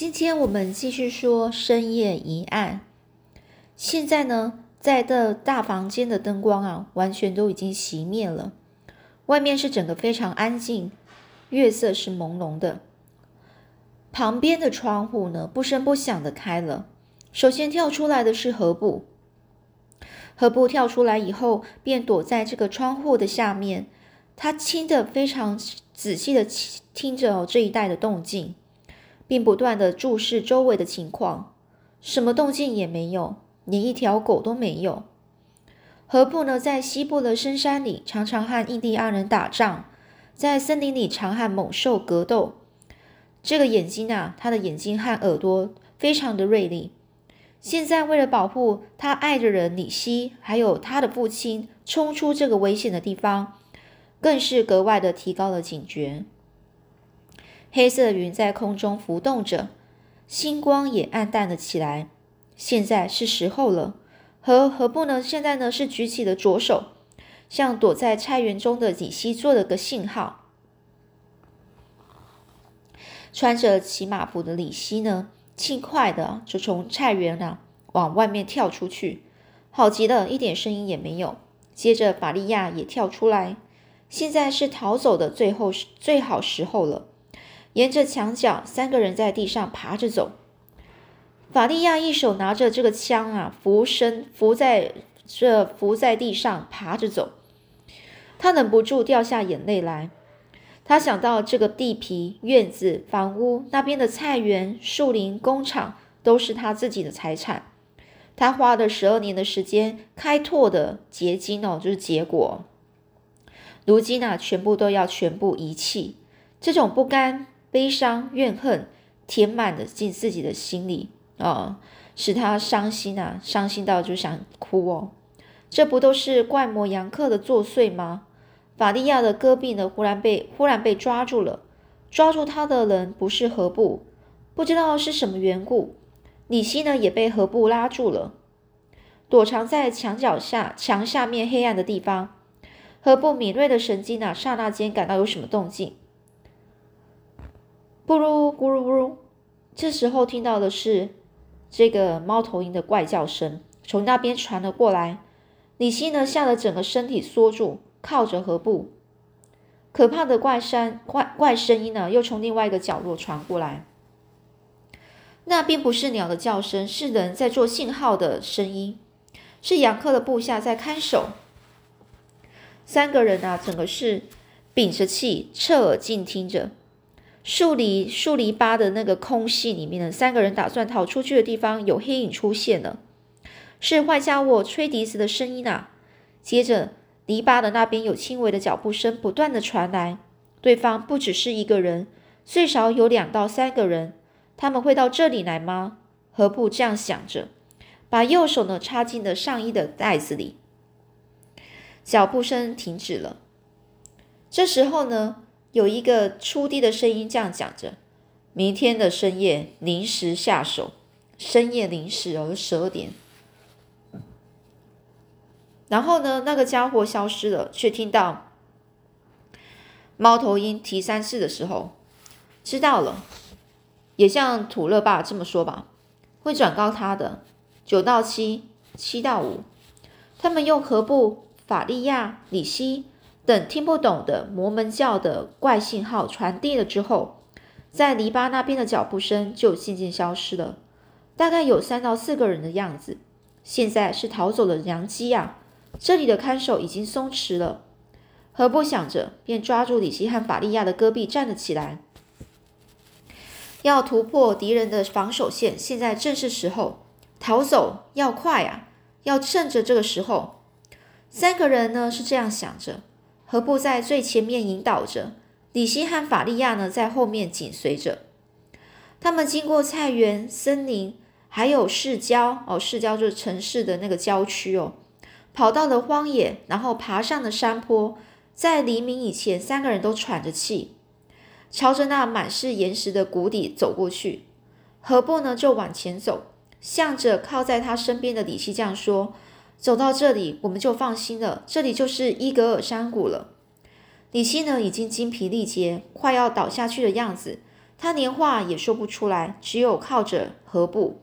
今天我们继续说深夜疑案。现在呢，在这大房间的灯光啊，完全都已经熄灭了。外面是整个非常安静，月色是朦胧的。旁边的窗户呢，不声不响的开了。首先跳出来的是何布。何布跳出来以后，便躲在这个窗户的下面。他听得非常仔细的听着这一带的动静。并不断的注视周围的情况，什么动静也没有，连一条狗都没有。何布呢，在西部的深山里，常常和印第安人打仗，在森林里常和猛兽格斗。这个眼睛啊，他的眼睛和耳朵非常的锐利。现在为了保护他爱的人李希，还有他的父亲，冲出这个危险的地方，更是格外的提高了警觉。黑色云在空中浮动着，星光也暗淡了起来。现在是时候了。何何不呢？现在呢是举起了左手，向躲在菜园中的李希做了个信号。穿着骑马服的李希呢，轻快的就从菜园啊往外面跳出去，好极了，一点声音也没有。接着法利亚也跳出来。现在是逃走的最后最好时候了。沿着墙角，三个人在地上爬着走。法利亚一手拿着这个枪啊，扶身伏在这伏在地上爬着走。他忍不住掉下眼泪来。他想到这个地皮、院子、房屋那边的菜园、树林、工厂，都是他自己的财产。他花了十二年的时间开拓的结晶哦，就是结果。如今啊，全部都要全部遗弃。这种不甘。悲伤、怨恨填满了进自己的心里啊，使他伤心啊，伤心到就想哭哦。这不都是怪魔杨克的作祟吗？法利亚的戈壁呢，忽然被忽然被抓住了，抓住他的人不是何布，不知道是什么缘故。李希呢，也被何布拉住了，躲藏在墙角下、墙下面黑暗的地方。何布敏锐的神经啊，刹那间感到有什么动静。咕噜咕噜咕噜，这时候听到的是这个猫头鹰的怪叫声，从那边传了过来。李希呢，吓得整个身体缩住，靠着河布。可怕的怪声怪怪声音呢，又从另外一个角落传过来。那并不是鸟的叫声，是人在做信号的声音，是杨克的部下在看守。三个人啊，整个是屏着气，侧耳静听着。树篱树篱笆的那个空隙里面呢，三个人打算逃出去的地方有黑影出现了，是坏家伙吹笛子的声音啊。接着篱笆的那边有轻微的脚步声不断的传来，对方不只是一个人，最少有两到三个人，他们会到这里来吗？何不这样想着，把右手呢插进了上衣的袋子里。脚步声停止了，这时候呢。有一个粗低的声音这样讲着：“明天的深夜临时下手，深夜临时哦，十二点。”然后呢，那个家伙消失了，却听到猫头鹰提三次的时候，知道了，也像土乐爸这么说吧，会转告他的九到七，七到五，他们用何布、法利亚、里希。等听不懂的摩门教的怪信号传递了之后，在篱笆那边的脚步声就渐渐消失了。大概有三到四个人的样子。现在是逃走的良机啊！这里的看守已经松弛了。何不想着，便抓住李希和法利亚的戈壁站了起来。要突破敌人的防守线，现在正是时候。逃走要快啊！要趁着这个时候。三个人呢是这样想着。何布在最前面引导着，李希和法利亚呢在后面紧随着。他们经过菜园、森林，还有市郊哦，市郊就是城市的那个郊区哦，跑到了荒野，然后爬上了山坡。在黎明以前，三个人都喘着气，朝着那满是岩石的谷底走过去。何布呢就往前走，向着靠在他身边的李希这样说。走到这里，我们就放心了。这里就是伊格尔山谷了。李希呢，已经精疲力竭，快要倒下去的样子。他连话也说不出来，只有靠着何布，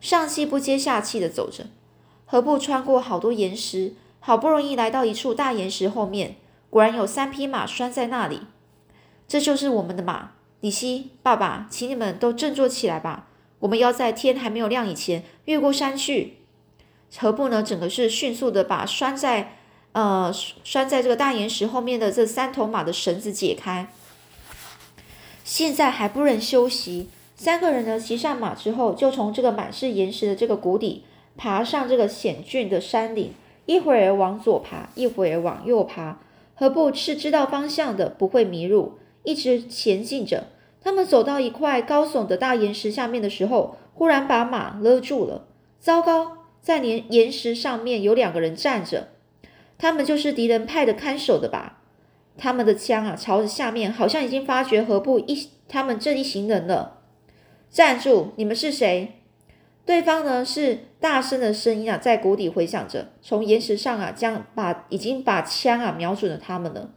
上气不接下气的走着。何布穿过好多岩石，好不容易来到一处大岩石后面，果然有三匹马拴在那里。这就是我们的马，李希爸爸，请你们都振作起来吧！我们要在天还没有亮以前越过山去。何不呢，整个是迅速的把拴在呃拴在这个大岩石后面的这三头马的绳子解开。现在还不能休息，三个人呢骑上马之后，就从这个满是岩石的这个谷底爬上这个险峻的山岭，一会儿往左爬，一会儿往右爬。何不是知道方向的，不会迷路，一直前进着。他们走到一块高耸的大岩石下面的时候，忽然把马勒住了。糟糕，在岩岩石上面有两个人站着，他们就是敌人派的看守的吧？他们的枪啊，朝着下面，好像已经发觉何布一他们这一行人了。站住！你们是谁？对方呢是大声的声音啊，在谷底回响着，从岩石上啊，将把已经把枪啊瞄准了他们了。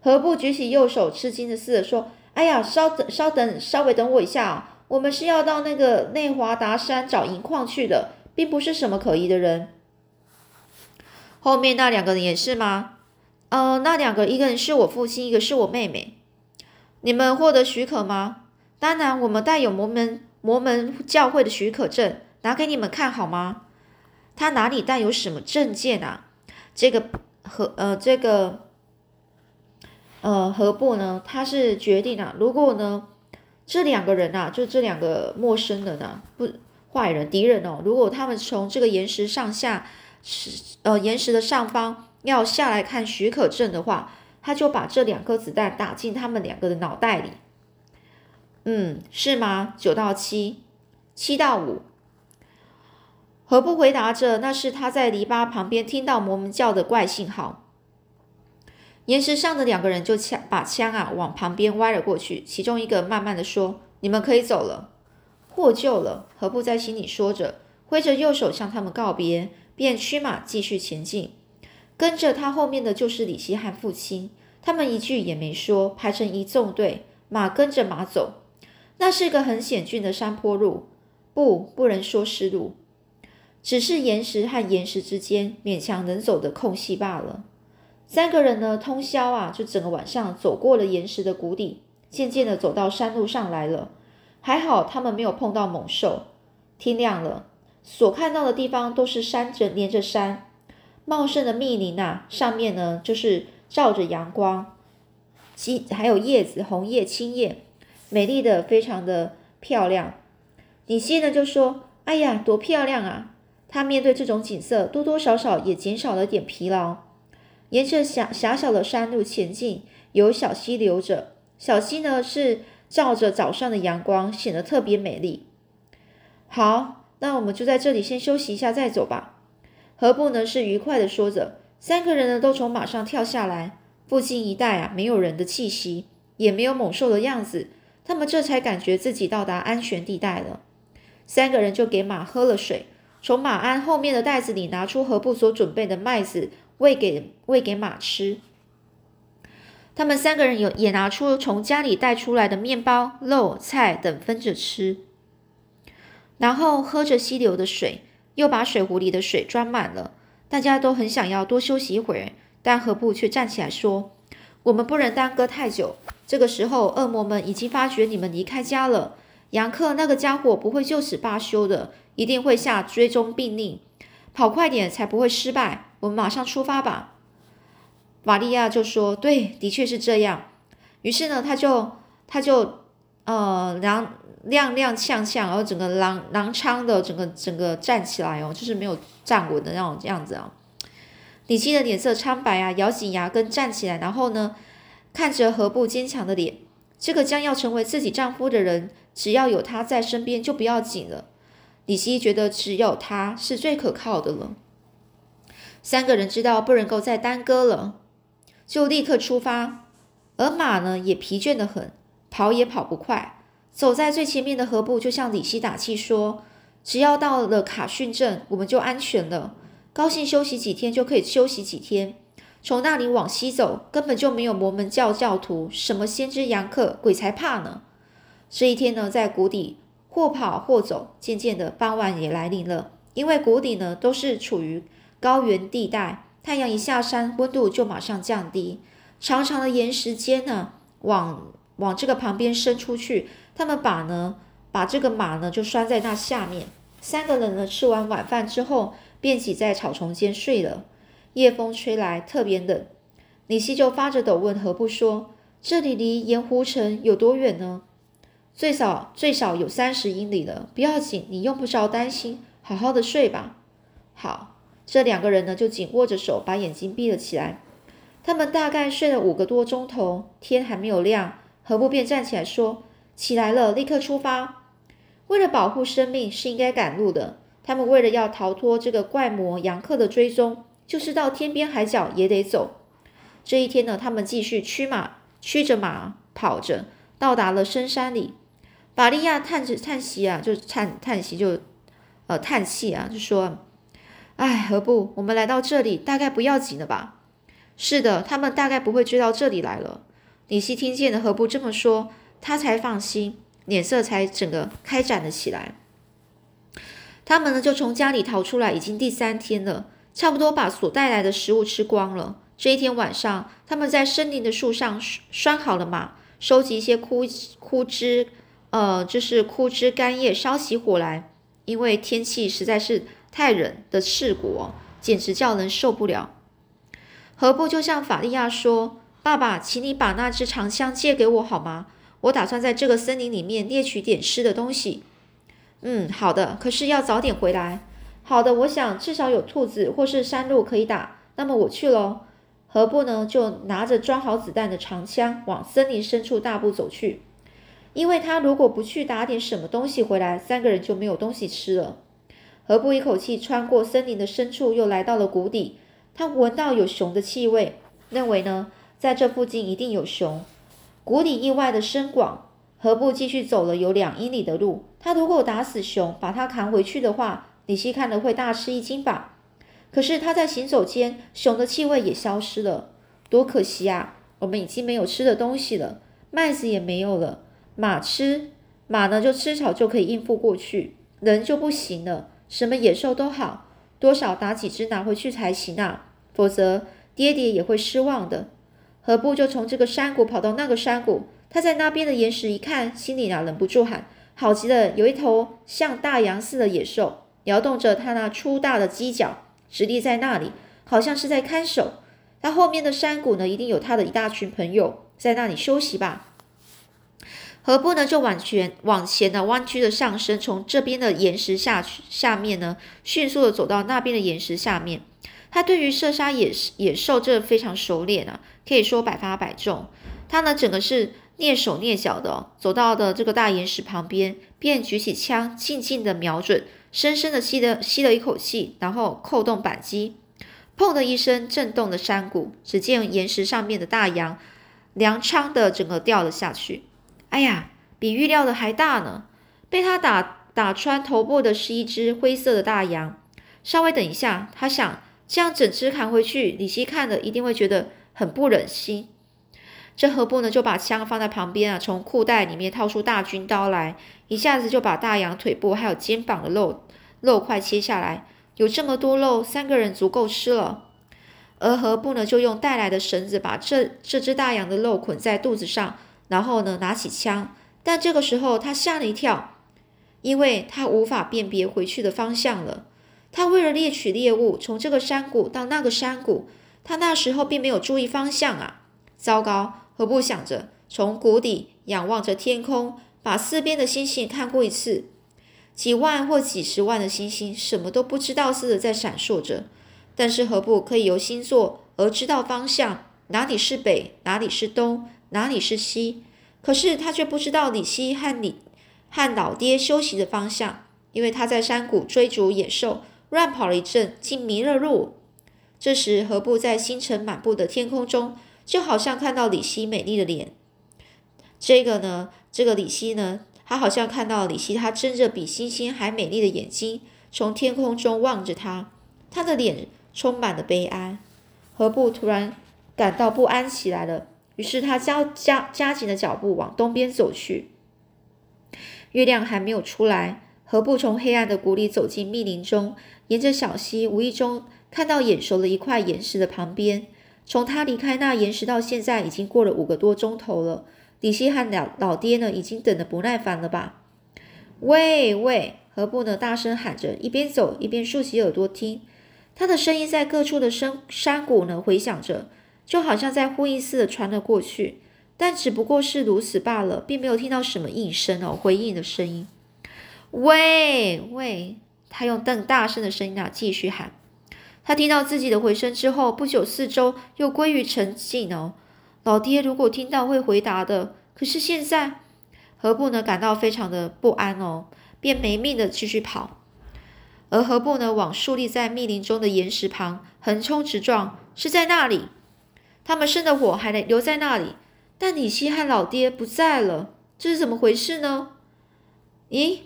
何布举起右手，吃惊的似的说：“哎呀，稍等，稍等，稍微等我一下啊！我们是要到那个内华达山找银矿去的，并不是什么可疑的人。后面那两个人也是吗？”呃，那两个，一个人是我父亲，一个是我妹妹。你们获得许可吗？当然，我们带有摩门摩门教会的许可证，拿给你们看好吗？他哪里带有什么证件啊？这个何呃，这个呃何布呢？他是决定啊，如果呢这两个人啊，就这两个陌生人呢，不坏人敌人哦，如果他们从这个岩石上下，是呃岩石的上方。要下来看许可证的话，他就把这两颗子弹打进他们两个的脑袋里。嗯，是吗？九到七，七到五。何不回答着？那是他在篱笆旁边听到摩门教的怪信号。岩石上的两个人就枪把枪啊往旁边歪了过去。其中一个慢慢的说：“你们可以走了，获救了。”何不在心里说着，挥着右手向他们告别，便驱马继续前进。跟着他后面的就是李希和父亲，他们一句也没说，排成一纵队，马跟着马走。那是个很险峻的山坡路，不，不能说是路，只是岩石和岩石之间勉强能走的空隙罢了。三个人呢，通宵啊，就整个晚上走过了岩石的谷底，渐渐的走到山路上来了。还好他们没有碰到猛兽。天亮了，所看到的地方都是山着连着山。茂盛的密林呐，上面呢就是照着阳光，其还有叶子，红叶、青叶，美丽的非常的漂亮。李希呢就说：“哎呀，多漂亮啊！”他面对这种景色，多多少少也减少了点疲劳。沿着狭狭小的山路前进，有小溪流着，小溪呢是照着早上的阳光，显得特别美丽。好，那我们就在这里先休息一下，再走吧。何不呢？是愉快的说着，三个人呢都从马上跳下来。附近一带啊，没有人的气息，也没有猛兽的样子，他们这才感觉自己到达安全地带了。三个人就给马喝了水，从马鞍后面的袋子里拿出何不所准备的麦子，喂给喂给马吃。他们三个人有也拿出从家里带出来的面包、肉、菜等分着吃，然后喝着溪流的水。又把水壶里的水装满了，大家都很想要多休息一会儿，但何布却站起来说：“我们不能耽搁太久。这个时候，恶魔们已经发觉你们离开家了。杨克那个家伙不会就此罢休的，一定会下追踪命令，跑快点才不会失败。我们马上出发吧。”玛利亚就说：“对，的确是这样。”于是呢，他就他就呃，踉踉跄跄，然后整个狼狼仓的整个整个站起来哦，就是没有站稳的那种样子啊。李希的脸色苍白啊，咬紧牙根站起来，然后呢，看着何不坚强的脸，这个将要成为自己丈夫的人，只要有他在身边就不要紧了。李希觉得只有他是最可靠的了。三个人知道不能够再耽搁了，就立刻出发，而马呢也疲倦的很，跑也跑不快。走在最前面的何布就向李希打气说：“只要到了卡逊镇，我们就安全了。高兴休息几天就可以休息几天。从那里往西走，根本就没有摩门教教徒，什么先知杨克，鬼才怕呢。”这一天呢，在谷底或跑或走，渐渐的傍晚也来临了。因为谷底呢都是处于高原地带，太阳一下山，温度就马上降低。长长的岩石间呢，往往这个旁边伸出去，他们把呢把这个马呢就拴在那下面。三个人呢吃完晚饭之后，便挤在草丛间睡了。夜风吹来，特别冷。李希就发着抖问何不说：“这里离盐湖城有多远呢？”最少最少有三十英里了，不要紧，你用不着担心，好好的睡吧。好，这两个人呢就紧握着手，把眼睛闭了起来。他们大概睡了五个多钟头，天还没有亮，何不便站起来说：“起来了，立刻出发。为了保护生命，是应该赶路的。他们为了要逃脱这个怪魔杨克的追踪，就是到天边海角也得走。这一天呢，他们继续驱马，驱着马跑着，到达了深山里。”法利亚叹着叹息啊，就叹叹息，就呃叹气啊，就说：“哎，何不我们来到这里，大概不要紧了吧？”是的，他们大概不会追到这里来了。李希听见了何不这么说，他才放心，脸色才整个开展了起来。他们呢，就从家里逃出来，已经第三天了，差不多把所带来的食物吃光了。这一天晚上，他们在森林的树上拴好了马，收集一些枯枯枝。呃，就是枯枝干叶烧起火来，因为天气实在是太忍的刺骨，简直叫人受不了。何不就向法利亚说：“爸爸，请你把那只长枪借给我好吗？我打算在这个森林里面猎取点吃的东西。”嗯，好的，可是要早点回来。好的，我想至少有兔子或是山鹿可以打。那么我去喽。何不呢？就拿着装好子弹的长枪，往森林深处大步走去。因为他如果不去打点什么东西回来，三个人就没有东西吃了。何不一口气穿过森林的深处，又来到了谷底。他闻到有熊的气味，认为呢，在这附近一定有熊。谷底意外的深广，何不继续走了有两英里的路？他如果打死熊，把他扛回去的话，李希看了会大吃一惊吧？可是他在行走间，熊的气味也消失了，多可惜啊！我们已经没有吃的东西了，麦子也没有了。马吃马呢，就吃草就可以应付过去，人就不行了。什么野兽都好，多少打几只拿回去才行啊，否则爹爹也会失望的。何不就从这个山谷跑到那个山谷？他在那边的岩石一看，心里啊忍不住喊：好极了！有一头像大羊似的野兽，摇动着它那粗大的犄角，直立在那里，好像是在看守。他后面的山谷呢，一定有他的一大群朋友在那里休息吧。何不呢？就往前往前呢，弯曲的上升，从这边的岩石下去，下面呢，迅速的走到那边的岩石下面。他对于射杀野野兽这非常熟练啊，可以说百发百中。他呢，整个是蹑手蹑脚的，走到的这个大岩石旁边，便举起枪，静静的瞄准，深深的吸了吸了一口气，然后扣动扳机，砰的一声震动了山谷。只见岩石上面的大羊，粮仓的整个掉了下去。哎呀，比预料的还大呢！被他打打穿头部的是一只灰色的大羊。稍微等一下，他想这样整只扛回去，李希看了一定会觉得很不忍心。这何不呢？就把枪放在旁边啊，从裤袋里面掏出大军刀来，一下子就把大羊腿部还有肩膀的肉肉块切下来。有这么多肉，三个人足够吃了。而何不呢？就用带来的绳子把这这只大羊的肉捆在肚子上。然后呢，拿起枪，但这个时候他吓了一跳，因为他无法辨别回去的方向了。他为了猎取猎物，从这个山谷到那个山谷，他那时候并没有注意方向啊！糟糕，何不想着从谷底仰望着天空，把四边的星星看过一次，几万或几十万的星星，什么都不知道似的在闪烁着。但是何不可以由星座而知道方向？哪里是北？哪里是东？哪里是西？可是他却不知道李希和李和老爹休息的方向，因为他在山谷追逐野兽，乱跑了一阵，竟迷了路。这时，何不在星辰满布的天空中，就好像看到李希美丽的脸。这个呢，这个李希呢，他好像看到李希，他睁着比星星还美丽的眼睛，从天空中望着他，他的脸充满了悲哀。何不突然感到不安起来了？于是他加加加紧了脚步往东边走去。月亮还没有出来。何不从黑暗的谷里走进密林中，沿着小溪，无意中看到眼熟的一块岩石的旁边。从他离开那岩石到现在，已经过了五个多钟头了。李希和老老爹呢，已经等得不耐烦了吧？喂喂！何不呢？大声喊着，一边走一边竖起耳朵听。他的声音在各处的山山谷呢回响着，就好像在呼应似的传了过去。但只不过是如此罢了，并没有听到什么应声哦，回应的声音。喂喂！他用更大声的声音啊，继续喊。他听到自己的回声之后，不久四周又归于沉静哦。老爹如果听到会回答的，可是现在何不呢？感到非常的不安哦，便没命的继续跑。而何不呢？往竖立在密林中的岩石旁横冲直撞，是在那里。他们生的火还留在那里，但李希和老爹不在了，这是怎么回事呢？咦？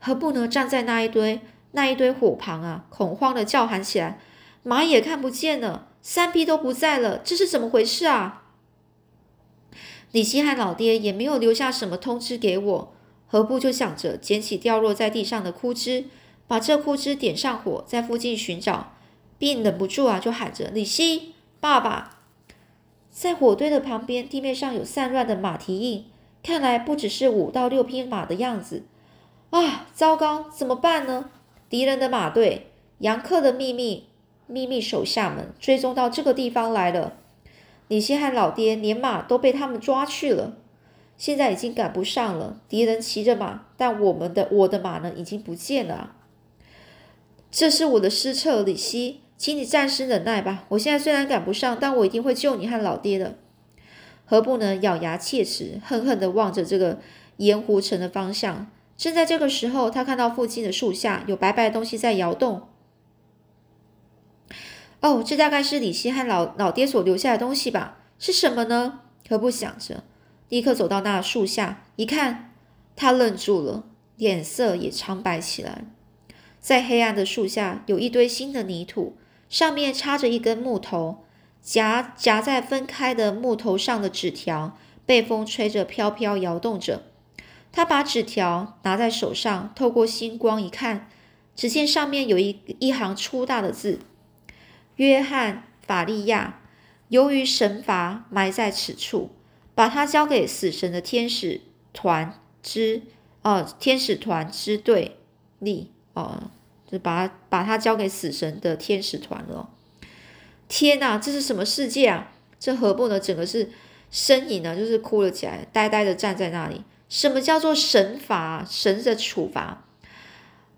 何不能？站在那一堆那一堆火旁啊，恐慌的叫喊起来。马也看不见了，三匹都不在了，这是怎么回事啊？李希和老爹也没有留下什么通知给我。何不就想着捡起掉落在地上的枯枝，把这枯枝点上火，在附近寻找，并忍不住啊，就喊着：“李希，爸爸！”在火堆的旁边，地面上有散乱的马蹄印，看来不只是五到六匹马的样子。啊，糟糕，怎么办呢？敌人的马队，杨克的秘密秘密手下们追踪到这个地方来了。李希和老爹连马都被他们抓去了，现在已经赶不上了。敌人骑着马，但我们的我的马呢，已经不见了。这是我的失策，李希，请你暂时忍耐吧。我现在虽然赶不上，但我一定会救你和老爹的。何不呢？咬牙切齿，恨恨地望着这个盐湖城的方向。正在这个时候，他看到附近的树下有白白的东西在摇动。哦，这大概是李希和老老爹所留下的东西吧？是什么呢？何不想着，立刻走到那树下一看，他愣住了，脸色也苍白起来。在黑暗的树下，有一堆新的泥土，上面插着一根木头，夹夹在分开的木头上的纸条被风吹着飘飘摇动着。他把纸条拿在手上，透过星光一看，只见上面有一一行粗大的字：“约翰·法利亚，由于神罚埋在此处，把他交给死神的天使团之哦，天使团之队力哦，就把他把他交给死神的天使团了。天哪，这是什么世界啊？这何不呢？整个是身影呢，就是哭了起来，呆呆的站在那里。”什么叫做神罚？神的处罚？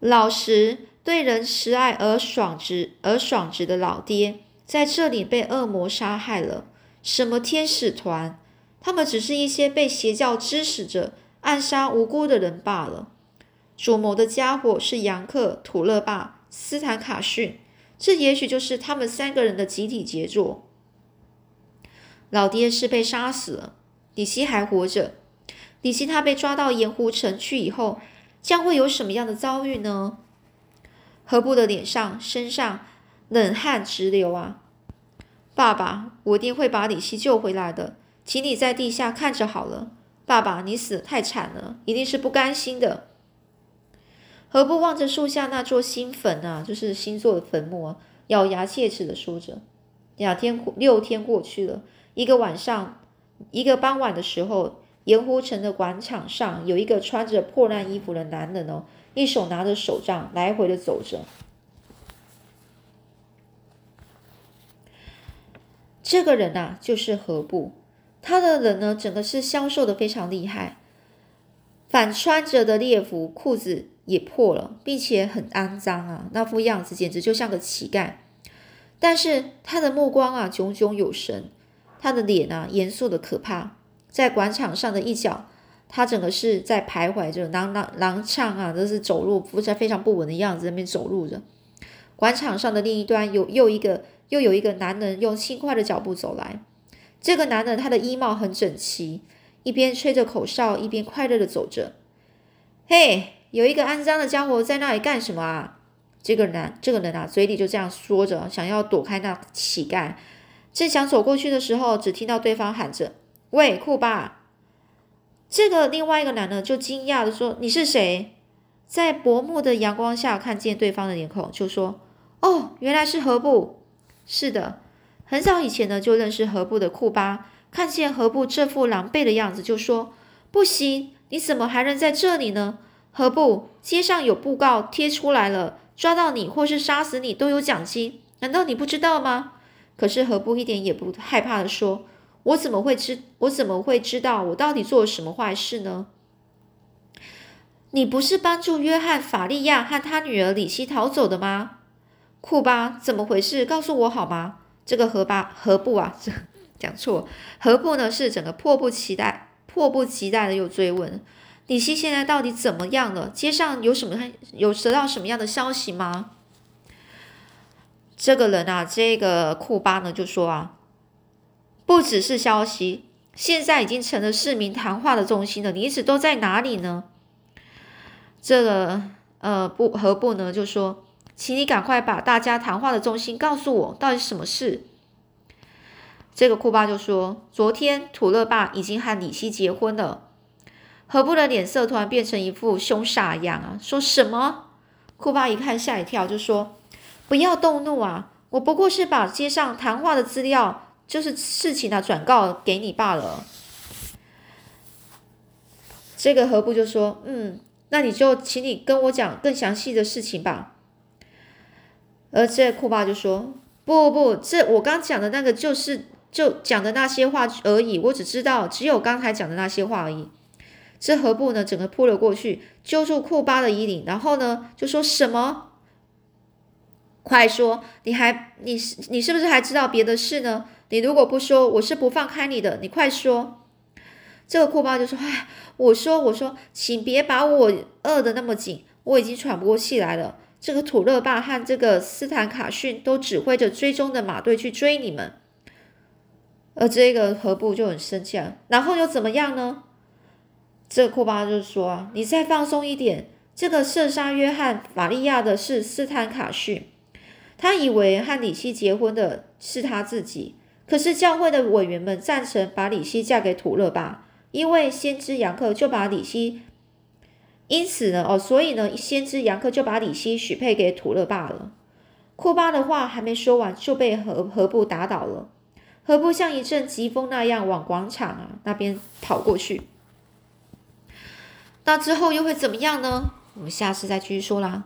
老实对人慈爱而爽直而爽直的老爹，在这里被恶魔杀害了。什么天使团？他们只是一些被邪教指使着暗杀无辜的人罢了。主谋的家伙是杨克、土勒巴、斯坦卡逊，这也许就是他们三个人的集体杰作。老爹是被杀死了，李希还活着。李希他被抓到盐湖城去以后，将会有什么样的遭遇呢？何布的脸上、身上冷汗直流啊！爸爸，我一定会把李希救回来的，请你在地下看着好了。爸爸，你死太惨了，一定是不甘心的。何不望着树下那座新坟啊，就是新做的坟墓啊，咬牙切齿的说着。两天六天过去了，一个晚上，一个傍晚的时候。盐湖城的广场上，有一个穿着破烂衣服的男人哦，一手拿着手杖，来回的走着。这个人呐，就是何布。他的人呢，整个是消瘦的非常厉害，反穿着的猎服裤子也破了，并且很肮脏啊，那副样子简直就像个乞丐。但是他的目光啊，炯炯有神，他的脸啊，严肃的可怕。在广场上的一角，他整个是在徘徊着，踉踉踉跄啊，都是走路不是非常不稳的样子，那边走路着。广场上的另一端有又一个又有一个男人用轻快的脚步走来。这个男人他的衣帽很整齐，一边吹着口哨，一边快乐的走着。嘿，有一个肮脏的家伙在那里干什么啊？这个男这个人啊，嘴里就这样说着，想要躲开那乞丐。正想走过去的时候，只听到对方喊着。喂，库巴，这个另外一个男的就惊讶的说：“你是谁？”在薄暮的阳光下看见对方的脸孔，就说：“哦，原来是何布。”是的，很早以前呢就认识何布的库巴，看见何布这副狼狈的样子，就说：“不行，你怎么还能在这里呢？”何不，街上有布告贴出来了，抓到你或是杀死你都有奖金，难道你不知道吗？可是何不一点也不害怕的说。我怎么会知？我怎么会知道我到底做了什么坏事呢？你不是帮助约翰·法利亚和他女儿里希逃走的吗？库巴，怎么回事？告诉我好吗？这个何巴何布啊，这 讲错，何布呢？是整个迫不及待、迫不及待的又追问：李希现在到底怎么样了？街上有什么有得到什么样的消息吗？这个人啊，这个库巴呢，就说啊。不只是消息，现在已经成了市民谈话的中心了。你一直都在哪里呢？这个呃，不何不呢？就说，请你赶快把大家谈话的中心告诉我，到底什么事？这个库巴就说，昨天土勒爸已经和李希结婚了。何布的脸色突然变成一副凶煞样啊！说什么？库巴一看吓一跳，就说：“不要动怒啊！我不过是把街上谈话的资料。”就是事情啊，转告给你罢了。这个何布就说：“嗯，那你就请你跟我讲更详细的事情吧。”而这库巴就说：“不不不，这我刚讲的那个就是就讲的那些话而已，我只知道只有刚才讲的那些话而已。”这何布呢，整个扑了过去，揪住库巴的衣领，然后呢就说什么：“快说，你还你你是不是还知道别的事呢？”你如果不说，我是不放开你的。你快说！这个库巴就说：“哎，我说，我说，请别把我饿的那么紧，我已经喘不过气来了。这个土勒霸和这个斯坦卡逊都指挥着追踪的马队去追你们。”而这个何布就很生气了。然后又怎么样呢？这个库巴就说：“，你再放松一点。这个射杀约翰·法利亚的是斯坦卡逊，他以为和李希结婚的是他自己。”可是教会的委员们赞成把李希嫁给土勒巴，因为先知杨克就把李希，因此呢，哦，所以呢，先知杨克就把李希许配给土勒巴了。库巴的话还没说完，就被何何布打倒了。何布像一阵疾风那样往广场啊那边跑过去。那之后又会怎么样呢？我们下次再继续说啦。